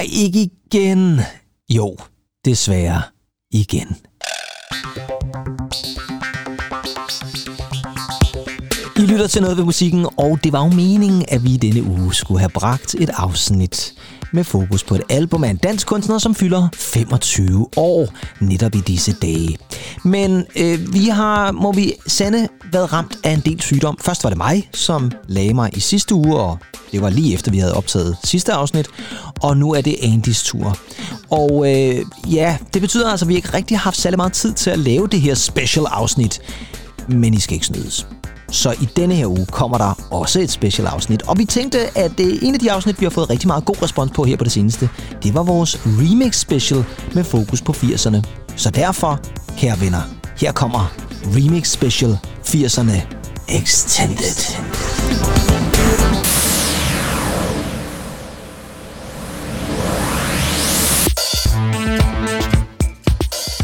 Nej, ikke igen. Jo, desværre igen. I lytter til noget ved musikken, og det var jo meningen, at vi denne uge skulle have bragt et afsnit med fokus på et album af en dansk kunstner, som fylder 25 år netop i disse dage. Men øh, vi har, må vi sande, været ramt af en del sygdom. Først var det mig, som lagde mig i sidste uge, og det var lige efter, vi havde optaget sidste afsnit. Og nu er det Andys tur. Og øh, ja, det betyder altså, at vi ikke rigtig har haft særlig meget tid til at lave det her special afsnit. Men I skal ikke snydes. Så i denne her uge kommer der også et special afsnit. Og vi tænkte, at det en af de afsnit, vi har fået rigtig meget god respons på her på det seneste, det var vores remix special med fokus på 80'erne. Så derfor, kære venner, her kommer remix special 80'erne Extended.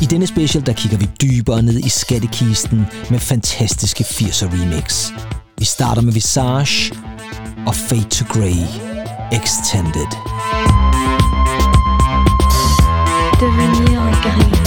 I denne special, der kigger vi dybere ned i skattekisten med fantastiske 80'er remix. Vi starter med Visage og Fade to Grey Extended. Devenir gris.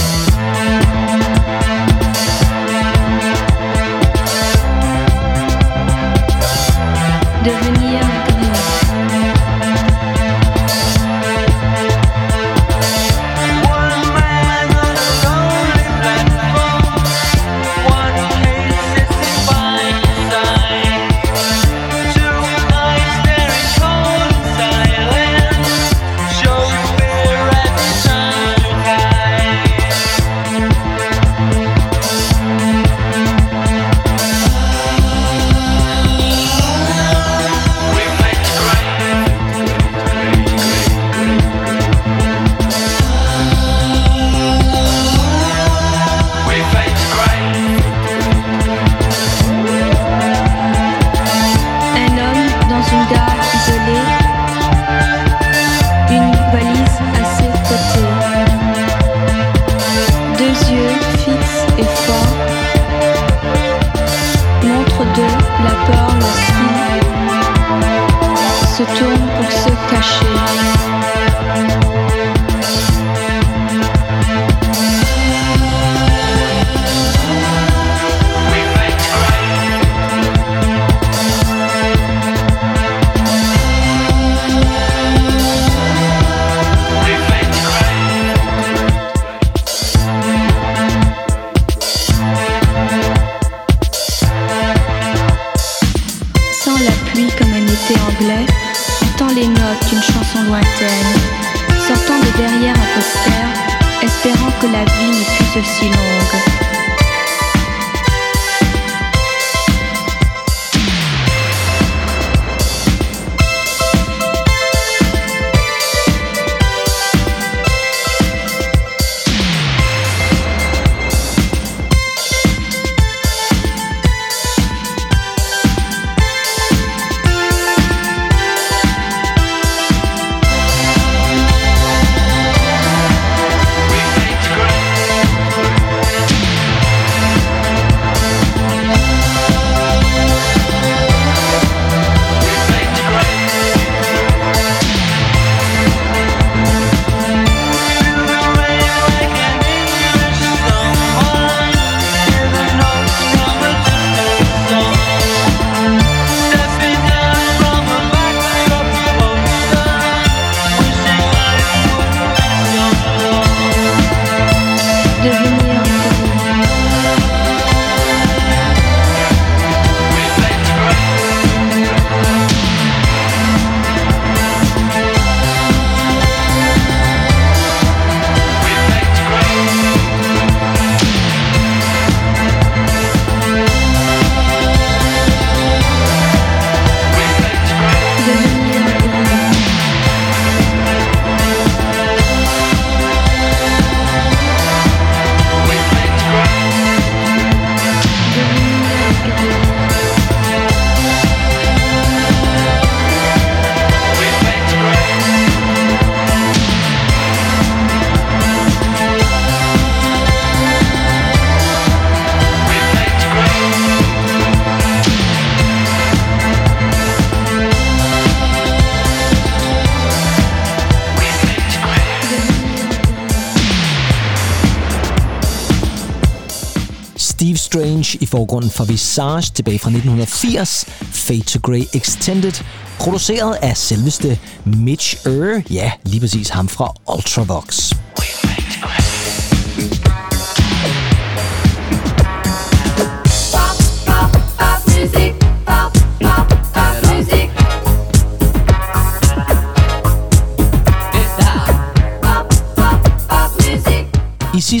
Forgrunden for Visage tilbage fra 1980, Fade to Grey Extended, produceret af selveste Mitch Ure, ja, lige præcis ham fra Ultravox.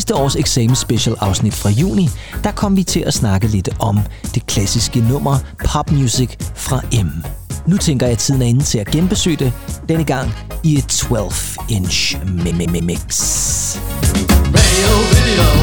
Sidste års eksamen special afsnit fra juni, der kom vi til at snakke lidt om det klassiske nummer Pop Music fra M. Nu tænker jeg, at tiden er inde til at genbesøge det, denne gang i et 12-inch mix. Radio video.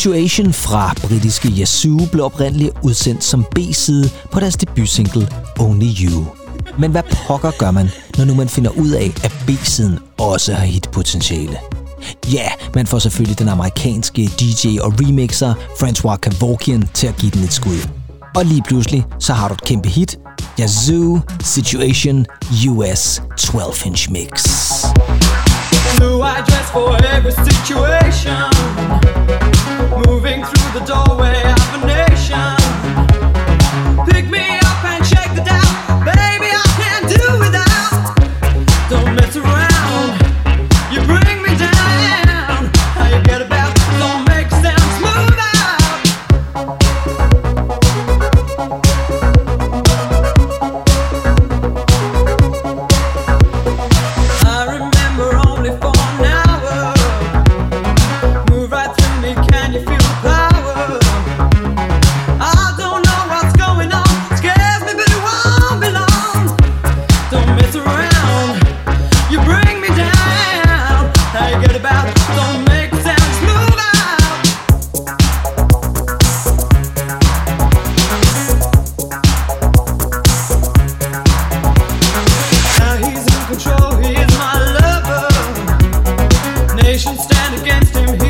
Situation fra britiske Yazoo blev oprindeligt udsendt som B-side på deres debutsingle Only You. Men hvad pokker gør man, når nu man finder ud af, at B-siden også har hitpotentiale? Ja, man får selvfølgelig den amerikanske DJ og remixer Francois Kevorkian til at give den et skud. Og lige pludselig, så har du et kæmpe hit. Yazoo Situation US 12-inch mix. Blue, I dress for every situation the doorway of a nation. Pick me nation stand against him. He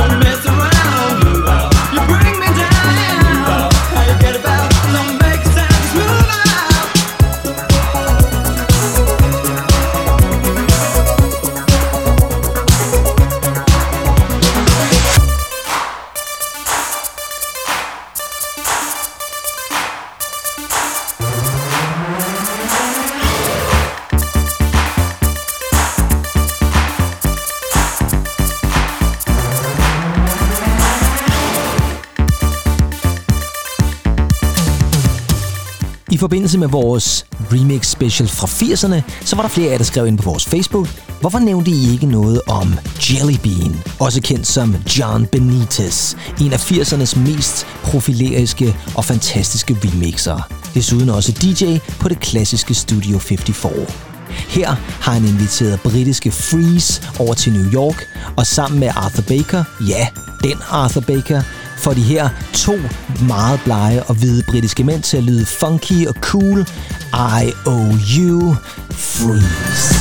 I forbindelse med vores remix special fra 80'erne, så var der flere af jer, der skrev ind på vores Facebook. Hvorfor nævnte I ikke noget om Jelly Bean, også kendt som John Benitez, en af 80'ernes mest profileriske og fantastiske remixer. Desuden også DJ på det klassiske Studio 54. Her har han inviteret britiske Freeze over til New York, og sammen med Arthur Baker, ja, den Arthur Baker, får de her to meget blege og hvide britiske mænd til at lyde funky og cool. I owe you freeze.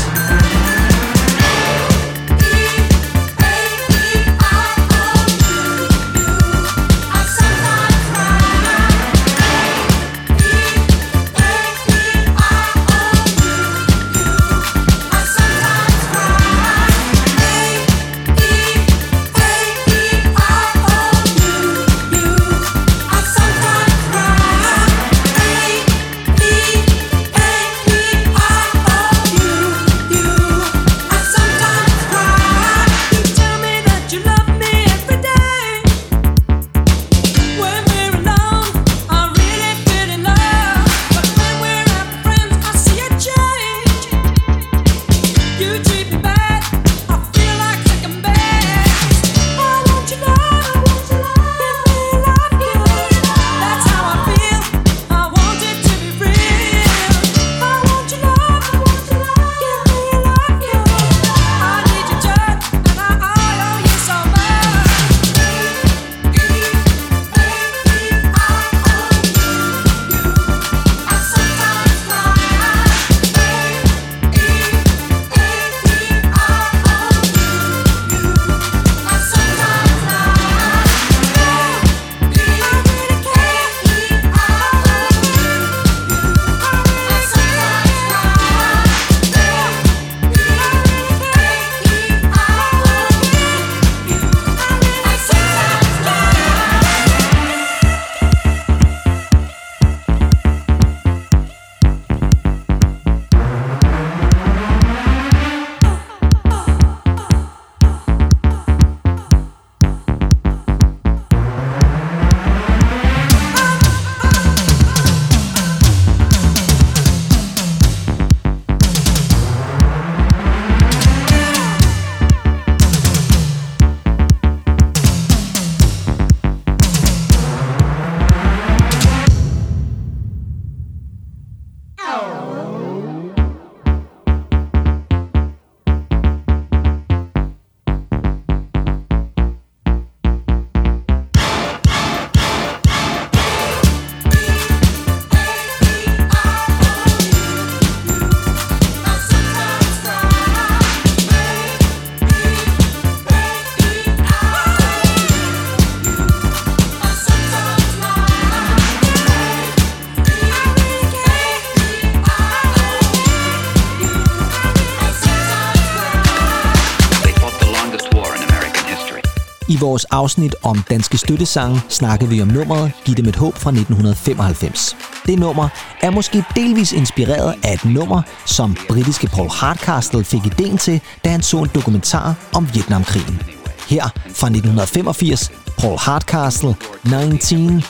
I vores afsnit om danske støttesange snakkede vi om nummeret Giv dem et håb fra 1995. Det nummer er måske delvis inspireret af et nummer, som britiske Paul Hardcastle fik ideen til, da han så en dokumentar om Vietnamkrigen. Her fra 1985, Paul Hardcastle, 19,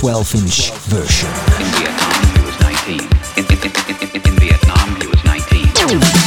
12-inch version. In Vietnam, he was 19. In, in, in, in Vietnam, he was 19.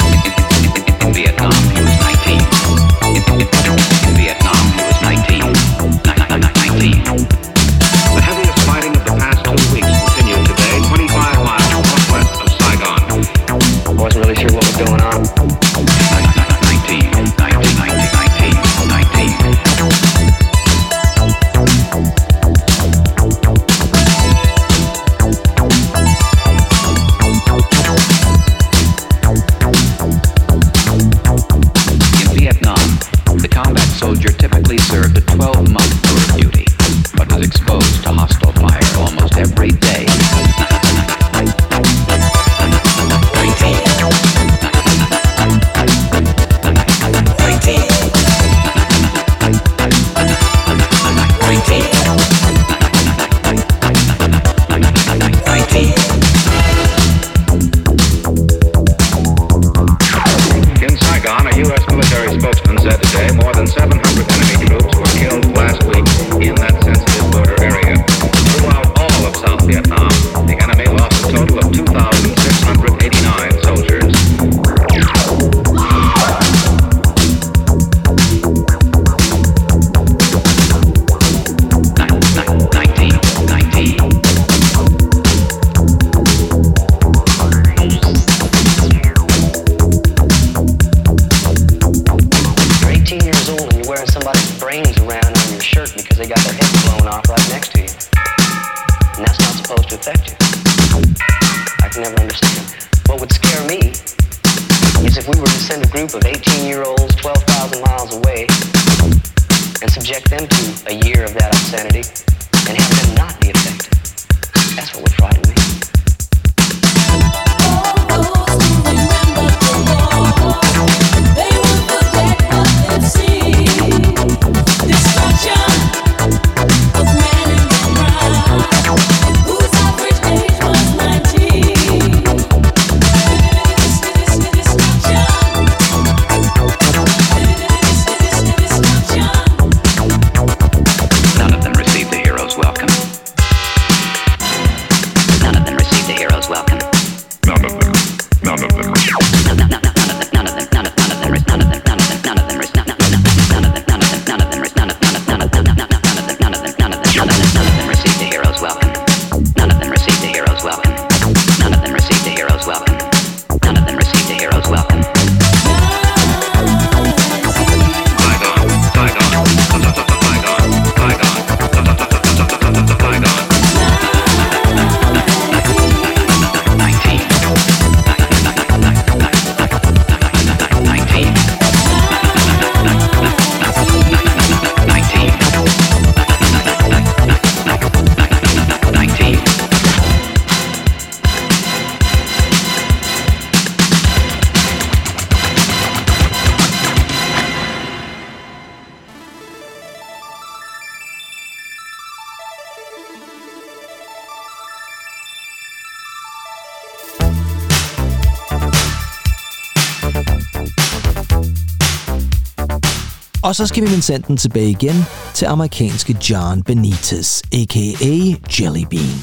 Og så skal vi min den tilbage igen til amerikanske John Benitez, a.k.a. Jelly Bean.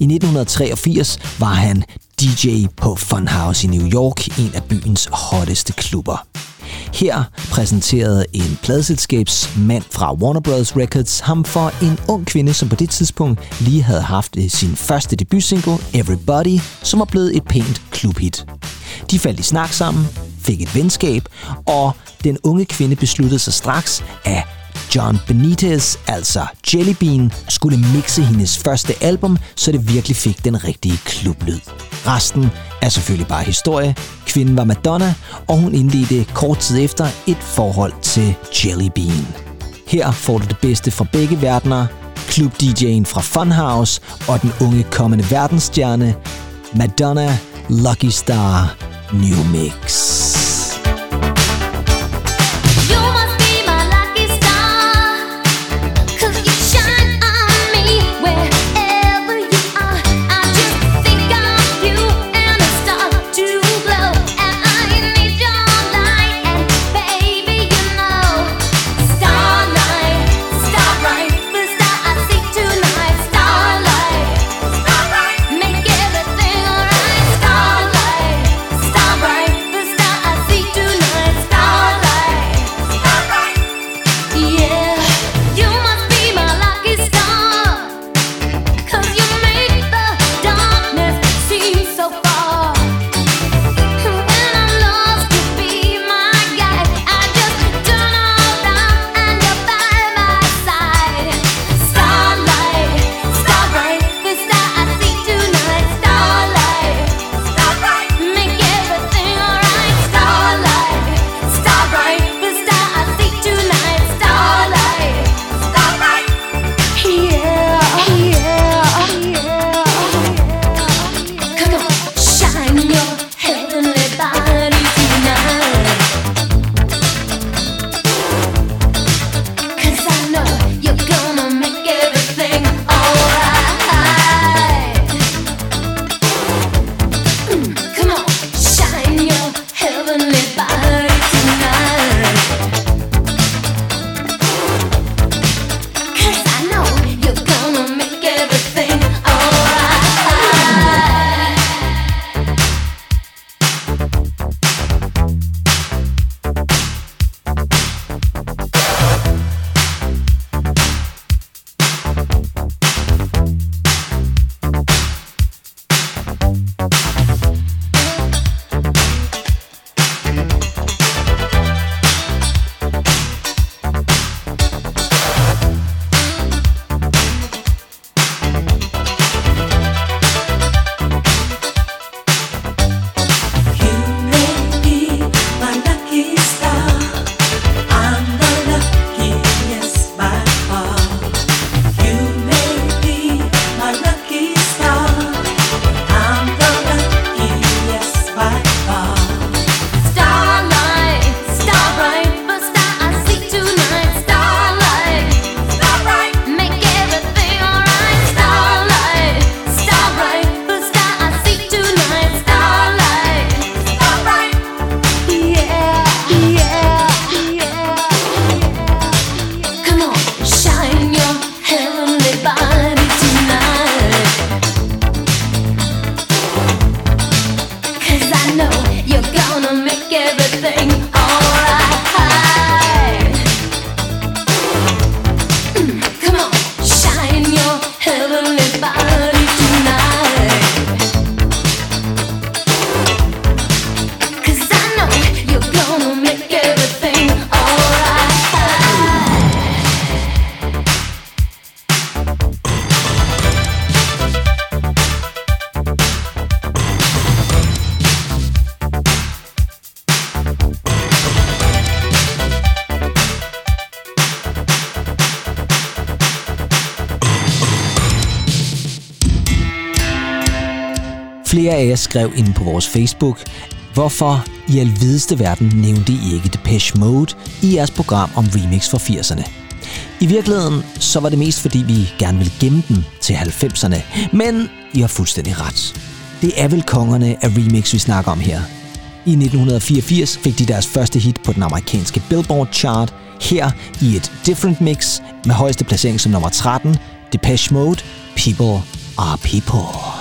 I 1983 var han DJ på Funhouse i New York, en af byens hotteste klubber. Her præsenterede en pladselskabsmand fra Warner Bros. Records ham for en ung kvinde, som på det tidspunkt lige havde haft øh, sin første debutsingle, Everybody, som var blevet et pænt klubhit. De faldt i snak sammen, fik et venskab, og den unge kvinde besluttede sig straks, at John Benitez, altså Jelly Bean, skulle mixe hendes første album, så det virkelig fik den rigtige klublyd. Resten er selvfølgelig bare historie. Kvinden var Madonna, og hun indledte kort tid efter et forhold til Jelly Bean. Her får du det bedste fra begge verdener. Klub-DJ'en fra Funhouse og den unge kommende verdensstjerne Madonna Lucky Star New Mix. Skrev ind på vores Facebook, hvorfor i alvideste verden nævnte I ikke Depeche Mode i jeres program om remix fra 80'erne. I virkeligheden så var det mest fordi vi gerne ville gemme dem til 90'erne, men I har fuldstændig ret. Det er vel kongerne af remix, vi snakker om her. I 1984 fik de deres første hit på den amerikanske Billboard chart, her i et different mix med højeste placering som nummer 13, Depeche Mode, People Are People.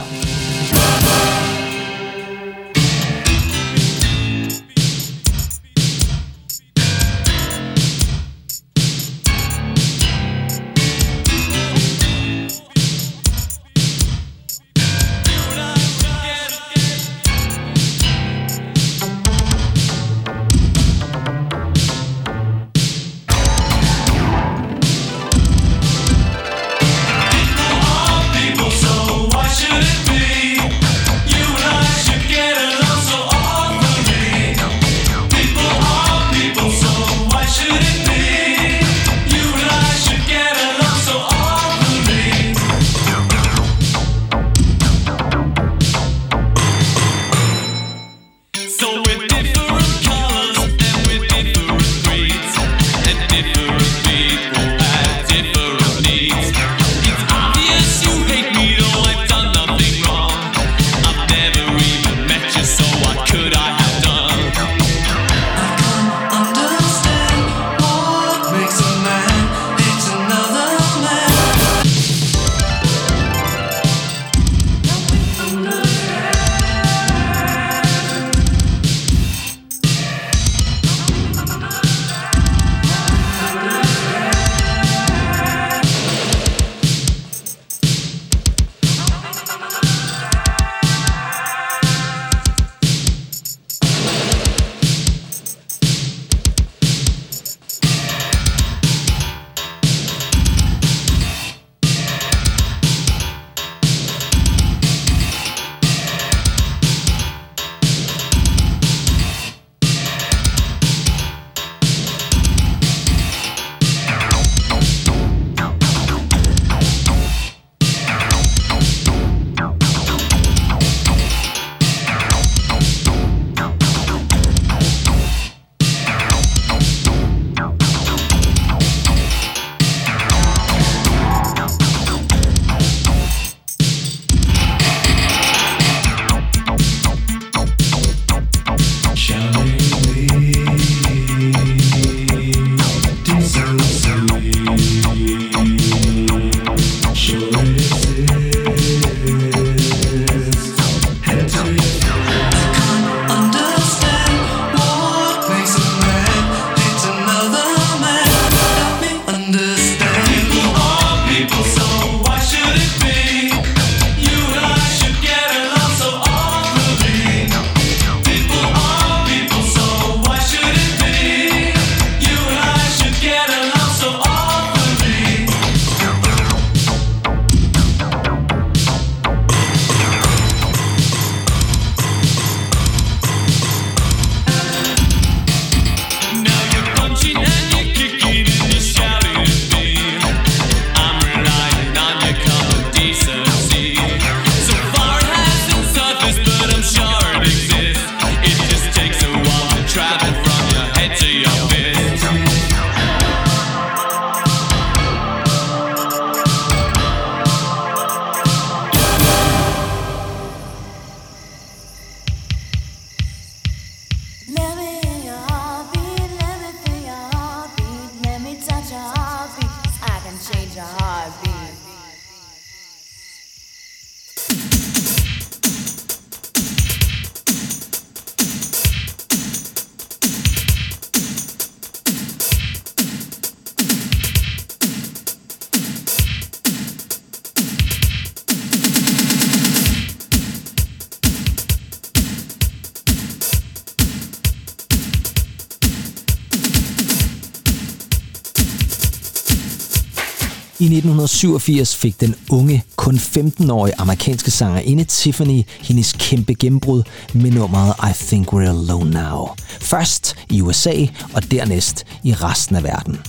I 1987 fik den unge, kun 15-årige amerikanske sangerinde Tiffany hendes kæmpe gennembrud med nummeret I Think We're Alone Now. Først i USA og dernæst i resten af verden.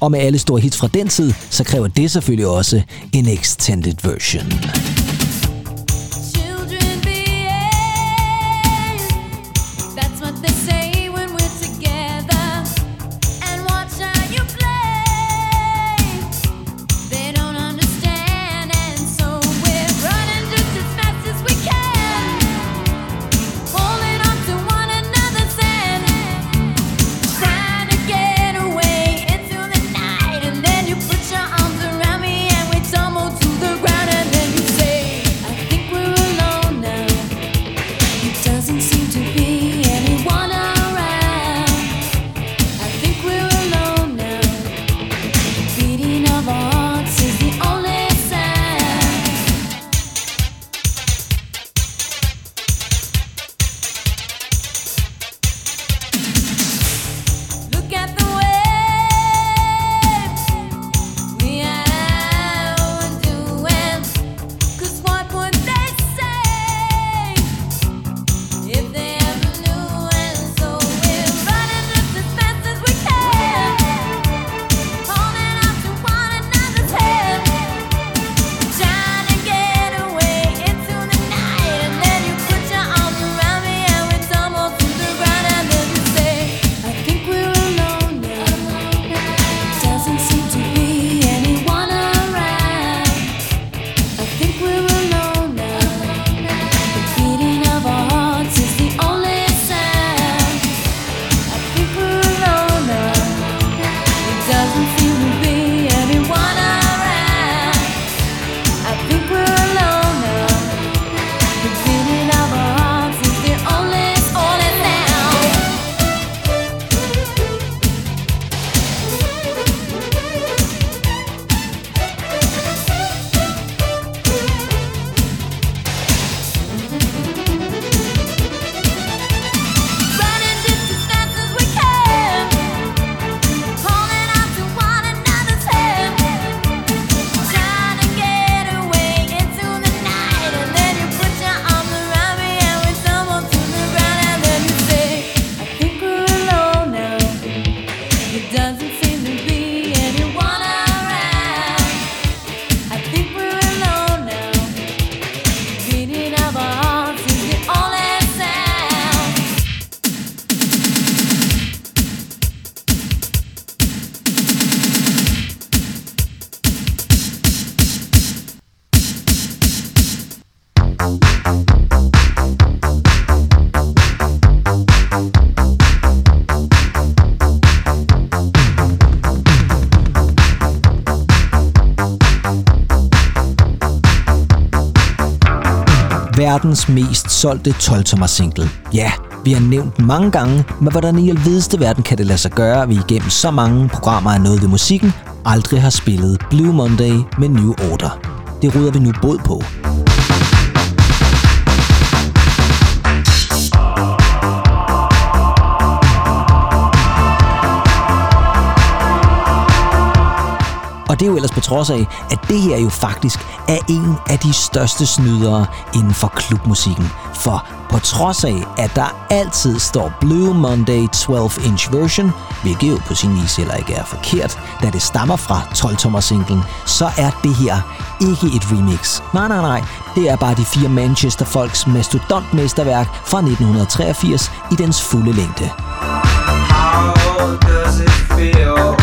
Og med alle store hits fra den tid, så kræver det selvfølgelig også en extended version. Verdens mest solgte 12-tommer single. Ja, vi har nævnt mange gange, men hvordan i alvideste verden kan det lade sig gøre, at vi igennem så mange programmer af noget ved musikken aldrig har spillet Blue Monday med New Order. Det rydder vi nu båd på. Og det er jo ellers på trods af, at det her jo faktisk er en af de største snydere inden for klubmusikken. For på trods af, at der altid står Blue Monday 12-inch version, hvilket jo på sin vis heller ikke er forkert, da det stammer fra 12-tommer singlen, så er det her ikke et remix. Nej, nej, nej. Det er bare de fire Manchester Folks mastodontmesterværk fra 1983 i dens fulde længde. How does it feel?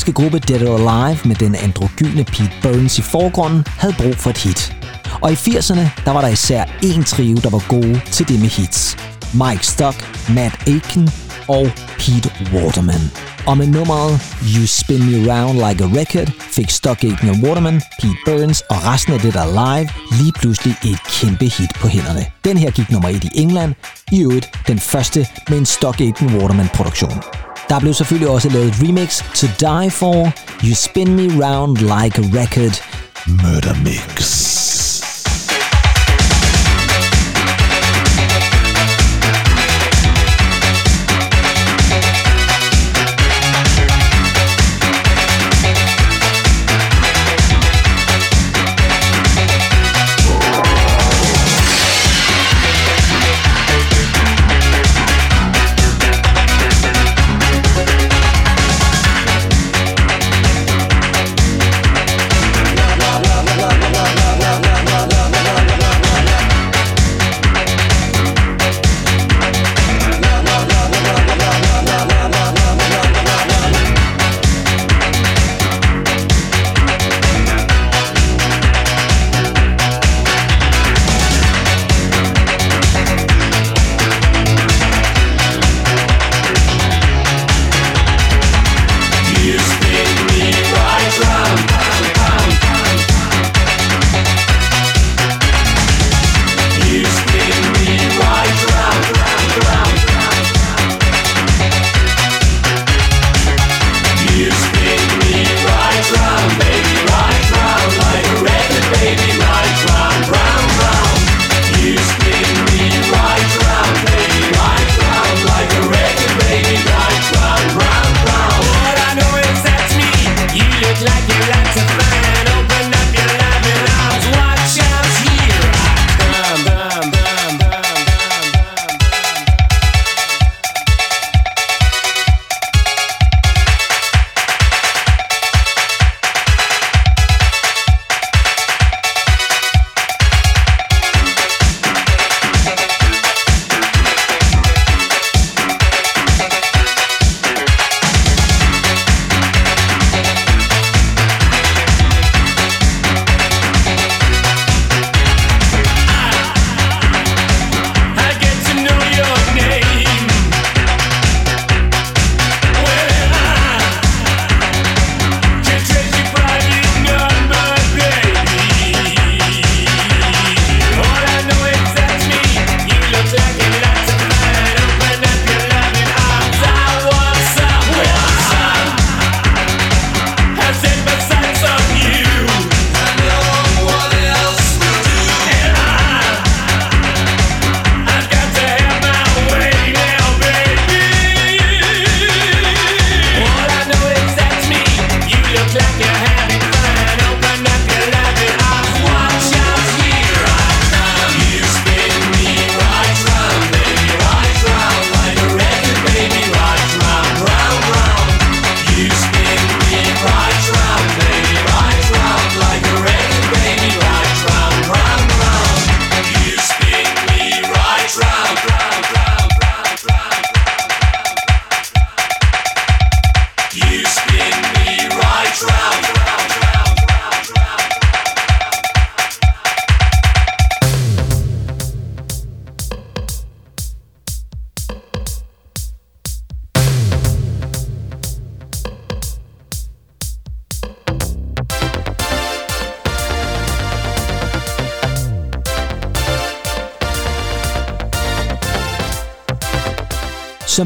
Britiske gruppe Dead or Alive med den androgyne Pete Burns i forgrunden havde brug for et hit. Og i 80'erne, der var der især én trio, der var gode til det med hits. Mike Stock, Matt Aiken og Pete Waterman. Og med nummeret You Spin Me Round Like a Record fik Stock Aiken og Waterman, Pete Burns og resten af det der live lige pludselig et kæmpe hit på hænderne. Den her gik nummer 1 i England, i øvrigt den første med en Stock Aiken Waterman produktion. Der blev selvfølgelig også lavet et remix To Die For, You Spin Me Round Like a Record, Murder Mix.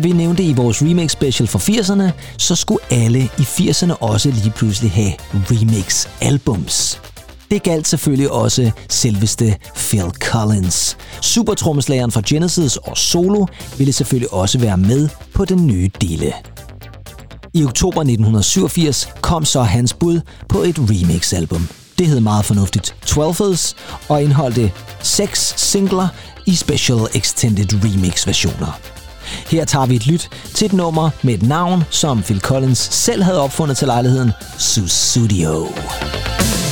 Vi nævnte i vores remix special for 80'erne, så skulle alle i 80'erne også lige pludselig have remix albums. Det galt selvfølgelig også selveste Phil Collins. Supertrommeslageren fra Genesis og Solo ville selvfølgelig også være med på den nye dele. I oktober 1987 kom så hans bud på et remix-album. Det hed meget fornuftigt 12's og indeholdte seks singler i special extended remix versioner. Her tager vi et lyt til et nummer med et navn, som Phil Collins selv havde opfundet til lejligheden, Susudio. Og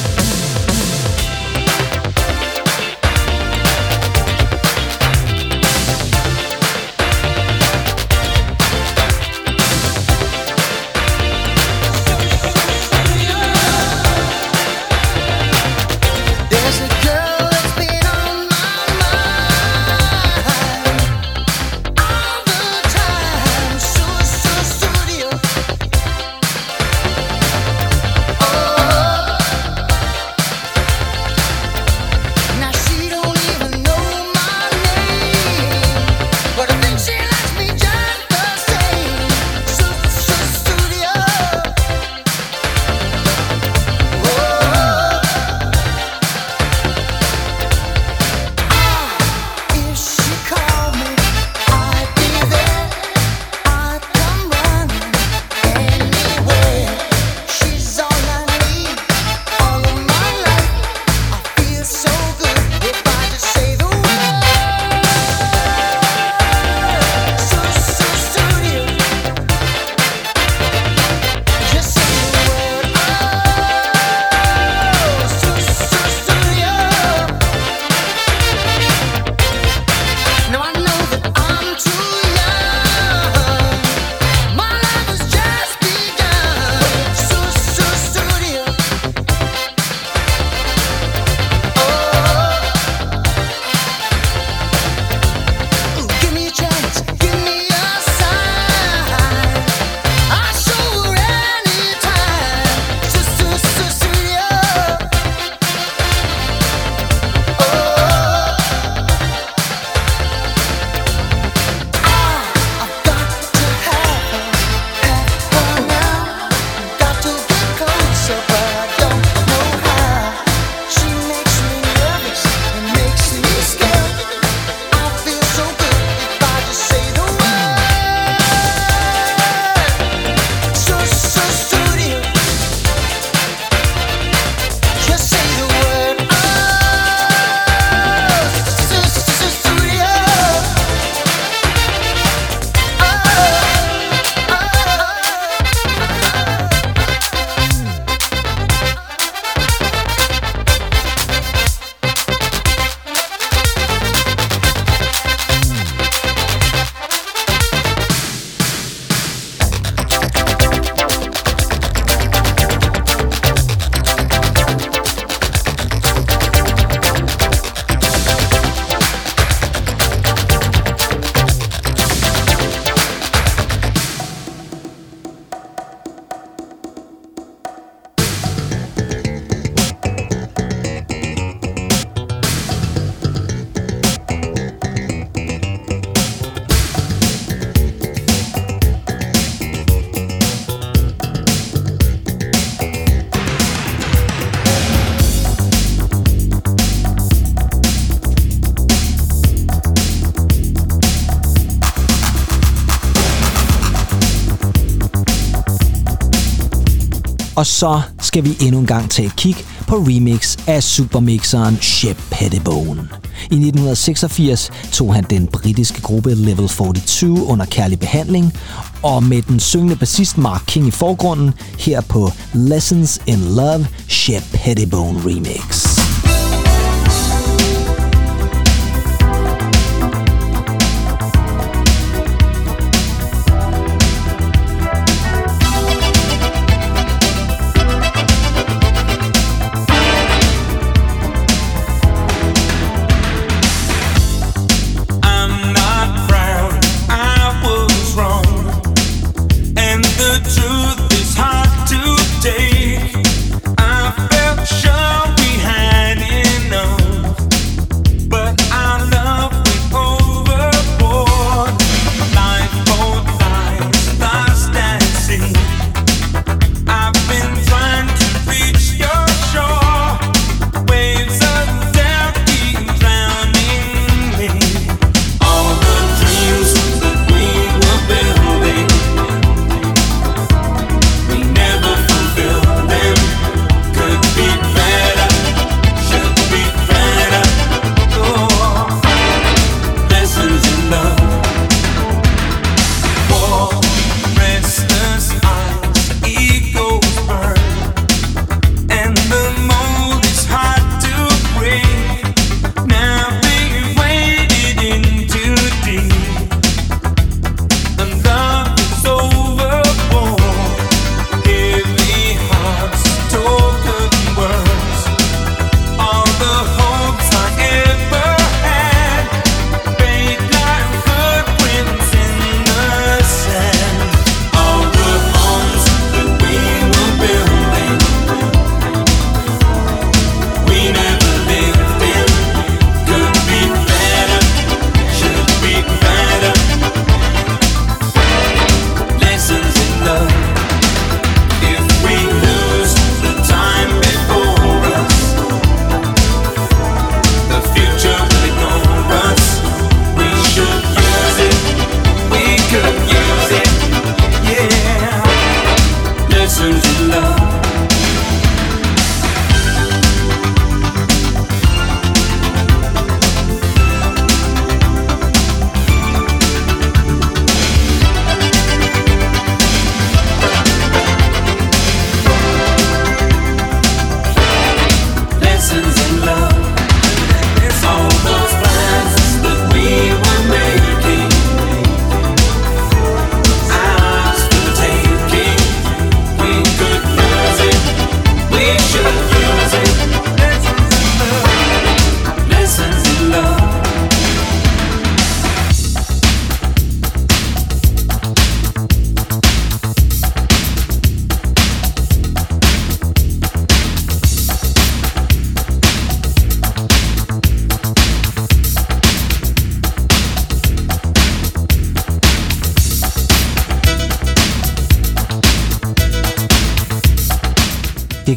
så skal vi endnu en gang tage et kig på remix af supermixeren Shep Pettibone. I 1986 tog han den britiske gruppe Level 42 under kærlig behandling, og med den syngende bassist Mark King i forgrunden, her på Lessons in Love Shep Pettibone Remix.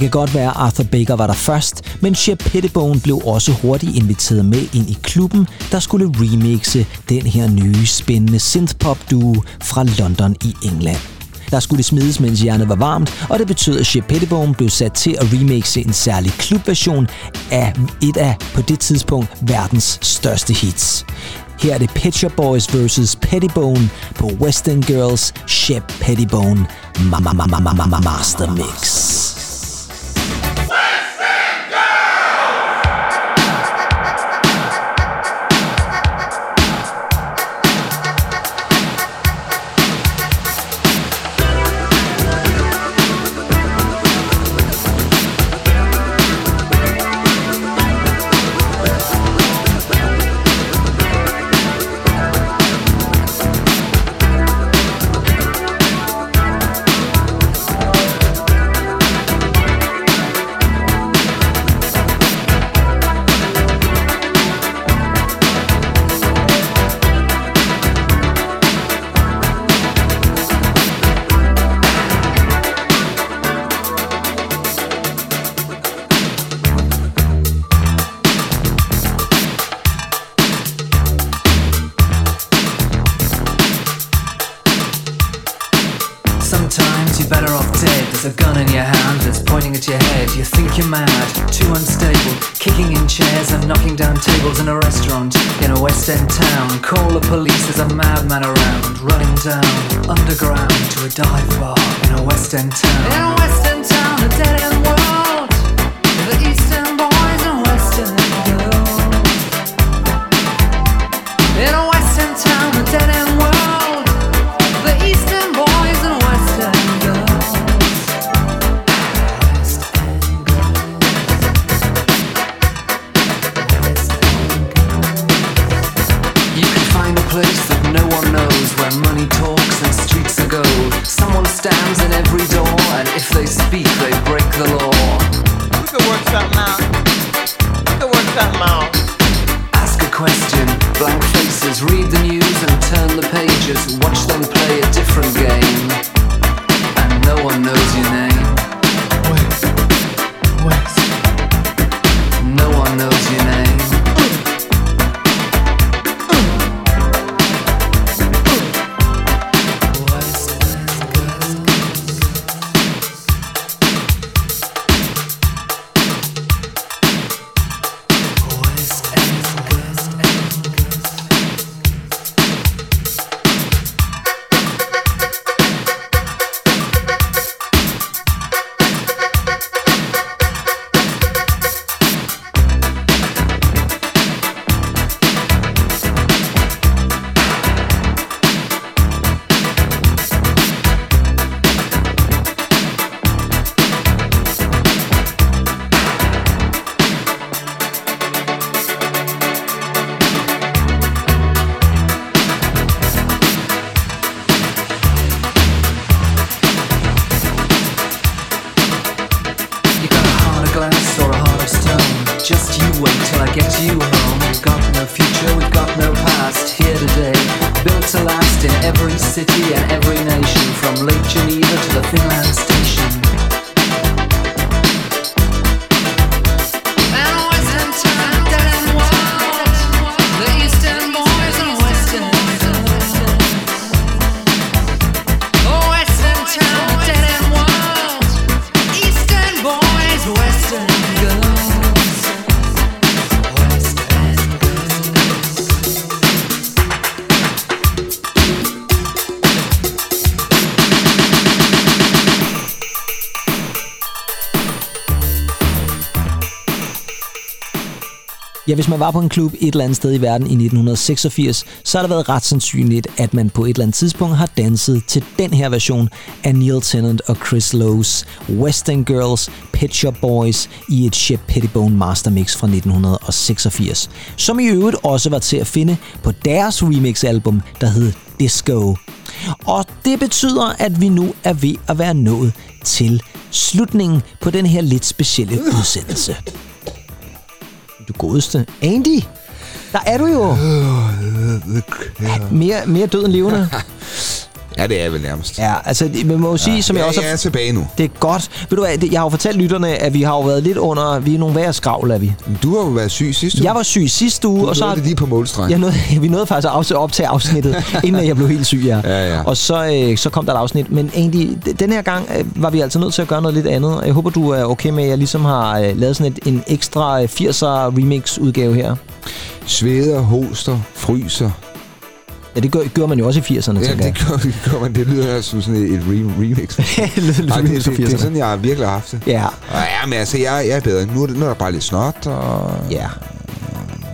Kan godt være, at Arthur Baker var der først, men Shep Pettibone blev også hurtigt inviteret med ind i klubben, der skulle remixe den her nye, spændende synthpop-duo fra London i England. Der skulle det smides, mens jernet var varmt, og det betød, at Shep Pettibone blev sat til at remixe en særlig klubversion af et af, på det tidspunkt, verdens største hits. Her er det Pet Shop Boys vs. Pettibone på Western Girls Shep Pettibone Master Mix. Tables in a restaurant in a West End town. Call the police, there's a madman around, running down underground to a dive bar in a West End town. In a West End town, a dead end world. The Ja, hvis man var på en klub et eller andet sted i verden i 1986, så har det været ret sandsynligt, at man på et eller andet tidspunkt har danset til den her version af Neil Tennant og Chris Lowe's Western Girls Pet Shop Boys i et Shep Pettibone Master Mix fra 1986, som i øvrigt også var til at finde på deres remix-album, der hed Disco. Og det betyder, at vi nu er ved at være nået til slutningen på den her lidt specielle udsendelse. Du godeste. Andy, der er du jo. Mere, mere død end levende. Ja, det er vel nærmest. Ja, altså, man må jo sige, som jeg også jeg er tilbage nu. Det er godt. Ved du hvad, jeg har jo fortalt lytterne, at vi har jo været lidt under... Vi er nogle værre skravl, er vi. Du har jo været syg sidste uge. Jeg var syg sidste uge, du og så... det lige på målstregen. Jeg nåede, vi nåede faktisk at optage afsnittet, inden jeg blev helt syg, ja. Ja, ja. Og så, øh, så kom der et afsnit. Men egentlig, den her gang øh, var vi altså nødt til at gøre noget lidt andet. Jeg håber, du er okay med, at jeg ligesom har øh, lavet sådan et, en ekstra øh, 80'er remix-udgave her. Sveder, hoster, fryser. Ja, det gør, gør man jo også i 80'erne, Ja, det gør, det gør man. Det lyder som sådan et, re- remix. jeg. Lidt Nej, det, remix af det, det, er 80'erne. sådan, jeg har virkelig haft det. Ja, Og ja, men altså, jeg, jeg er bedre. Nu er, det, nu er der bare lidt snot, og ja.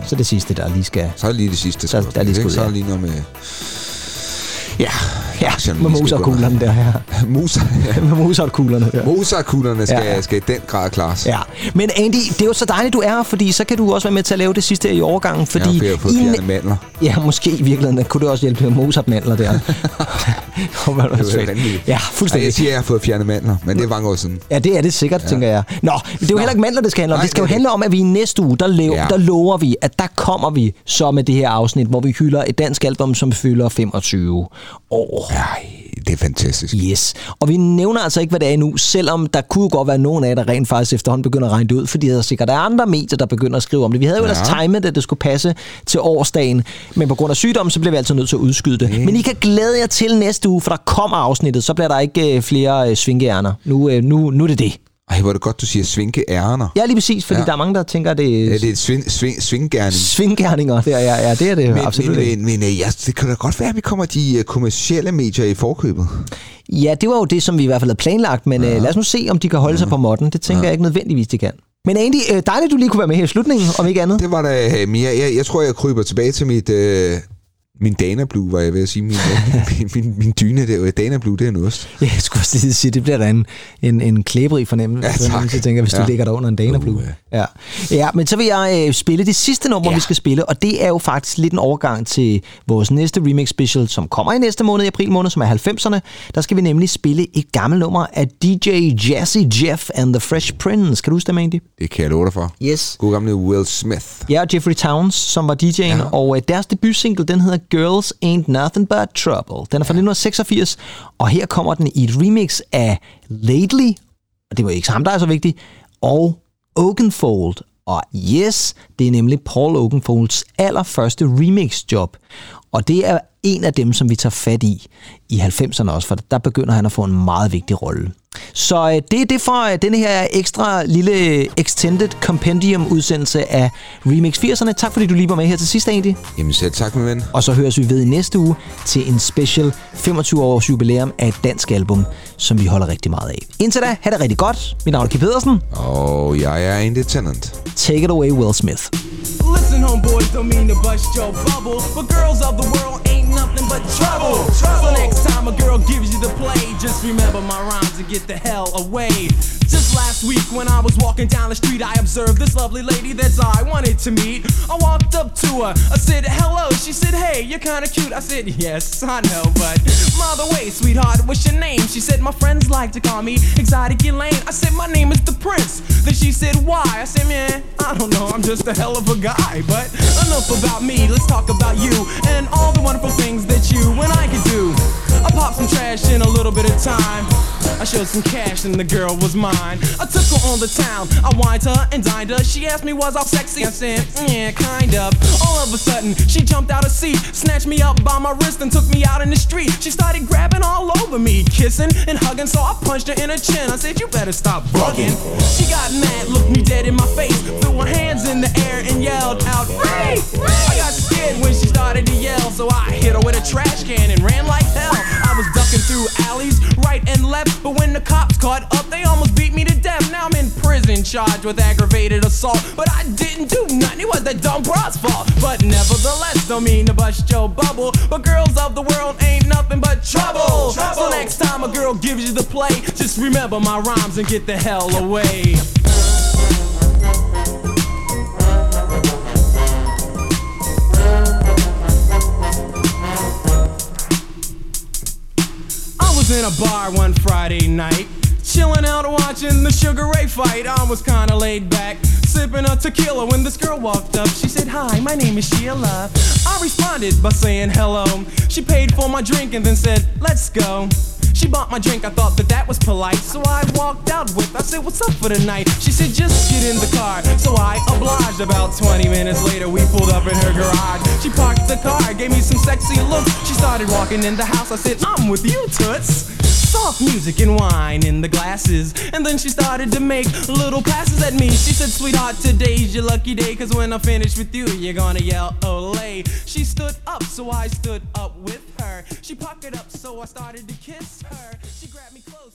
Så det sidste, der lige skal... så er det lige det sidste. Der- der er lige ikke? skud, Så er ja. det lige noget med... Ja, Ja, aktierne med Mozart-kuglerne der, ja. Mozart, med Mozart-kuglerne der. Mozart-kuglerne skal, Ja, ja. skal i den grad klares. Ja, men Andy, det er jo så dejligt, du er her, fordi så kan du også være med til at lave det sidste i overgangen, fordi... Fordi jeg har fået i fjernet mandler. Ja, måske i virkeligheden kunne det også hjælpe med Mozart-mandler der. Det. Ja, fuldstændig. jeg siger, at jeg har fået fjernet mandler, men det er mange år siden. Ja, det er det sikkert, ja. tænker jeg. Nå, det er jo heller ikke mandler, det skal handle om. Nej, det skal jo handle om, at vi i næste uge, der, lever, Ja. der lover vi, at der kommer vi så med det her afsnit, hvor vi hylder et dansk album, som fylder 25 år. Ej, det er fantastisk. Yes. Og vi nævner altså ikke, hvad det er endnu, selvom der kunne godt være nogen af jer, der rent faktisk efterhånden begynder at regne det ud, fordi der er sikkert der er andre medier, der begynder at skrive om det. Vi havde jo Ja. ellers timet, at det skulle passe til årsdagen, men på grund af sygdom, så bliver vi altid nødt til at udskyde det. Men I kan glæde jer til næste uge, for der kommer afsnittet, så bliver der ikke øh, flere øh, svinkeærner. Nu, øh, nu, nu er det det. Ej, hvor er det godt, du siger svinke ærner. Ja, lige præcis, fordi ja. Ja. der er mange, der tænker, at det Ja, er det er et sving, sving, svinggerning. svinggerninger. Det er, ja, ja, det er det Men, absolut men, men, men øh, ja, det kan da godt være, at vi kommer de øh, kommercielle medier i forkøbet. Ja, det var jo det, som vi i hvert fald havde planlagt, men ja. øh, lad os nu se, om de kan holde sig på modden. Det tænker ja. jeg ikke nødvendigvis, de kan. Men Andy, øh, dejligt, du lige kunne være med her i slutningen, om ikke andet. Det var da øh, mere. Jeg, jeg tror, jeg kryber tilbage til mit... Øh, min Dana Blue, var jeg ved at sige. Min, øh, min, min, min dyne, det er jo Dana Blue, det er en ost. Ja, jeg skulle også lige sige, det bliver da en, en, en klæbrig fornemmelse, Ja, fornemmelse jeg tænker, hvis du Ja. ligger der under en Dana Blue. Uh, ja. ja, men så vil jeg øh, spille det sidste nummer, ja. Ja. vi skal spille, og det er jo faktisk lidt en overgang til vores næste remix special, som kommer i næste måned, i april måned, som er 90'erne. Der skal vi nemlig spille et gammelt nummer af DJ Jazzy Jeff and the Fresh Prince. Kan du huske det, Mandy? Det kan jeg love dig for. Yes. God gamle Will Smith. Ja, og Jeffrey Towns, som var DJ'en, ja. Ja. og øh, deres debutsingle, den hedder Girls Ain't Nothing But Trouble. Den er fra 1986, og her kommer den i et remix af Lately, og det var ikke ham, der er så vigtigt, og Oakenfold. Og yes, det er nemlig Paul Oakenfolds allerførste remix-job. Og det er en af dem, som vi tager fat i i 90'erne også, for der begynder han at få en meget vigtig rolle. Så øh, det er det for øh, denne her ekstra lille extended compendium udsendelse af Remix 80'erne. Tak fordi du lige var med her til sidst, Andy. Jamen selv tak, min ven. Og så høres vi ved i næste uge til en special 25 års jubilæum af et dansk album, som vi holder rigtig meget af. Indtil da, have det rigtig godt. Mit navn er Kim Pedersen. Og jeg er independent. Take it away, Will Smith. Listen, homeboys, don't mean to bust your bubble, but girls of the world ain't nothing but trouble. So next time a girl gives you the play, just remember my rhymes and get the hell away. Just last week when I was walking down the street, I observed this lovely lady that I wanted to meet. I walked up to her, I said hello. She said, Hey, you're kinda cute. I said, Yes, I know, but by the way, sweetheart, what's your name? She said, My friends like to call me Exotic Elaine. I said, My name is the Prince. Then she said, Why? I said, Man, I don't know, I'm just a hell of a guy. But enough about me, let's talk about you and all the wonderful trash in a little bit of time. I showed some cash and the girl was mine. I took her on the town. I wined her and dined her. She asked me was I sexy. I said, yeah, kind of. All of a sudden, she jumped out of seat, snatched me up by my wrist and took me out in the street. She started grabbing all over me, kissing and hugging. So I punched her in her chin. I said, you better stop bugging. She got mad, looked me dead in my face, threw her hands in the air and yelled out, Ray! I got scared when she started to yell, so I hit her with a trash can and ran like hell. I was ducking through alleys, right and left, but when the cops caught up, they almost beat me to death. Now I'm in prison, charged with aggravated assault, but I didn't do nothing. It was that dumb broad's fault. But nevertheless, don't mean to bust your bubble. But girls of the world ain't nothing but trouble. So next time a girl gives you the play, just remember my rhymes and get the hell away. In a bar one Friday night, chilling out watching the Sugar Ray fight. I was kinda laid back, sipping a tequila when this girl walked up. She said, Hi, my name is Sheila. I responded by saying hello. She paid for my drink and then said, Let's go. She bought my drink, I thought that that was polite, so I walked out with. I said, "What's up for the night?" She said, "Just get in the car." So I obliged. About 20 minutes later, we pulled up in her garage. She parked the car, gave me some sexy looks. She started walking in the house. I said, "I'm with you, toots." Soft music and wine in the glasses, and then she started to make little passes at me. She said, "Sweetheart, today's your lucky day, 'cause when I finish with you, you're gonna yell Olay." She stood up, so I stood up with her. She puckered up, so I started to kiss her. She grabbed me close.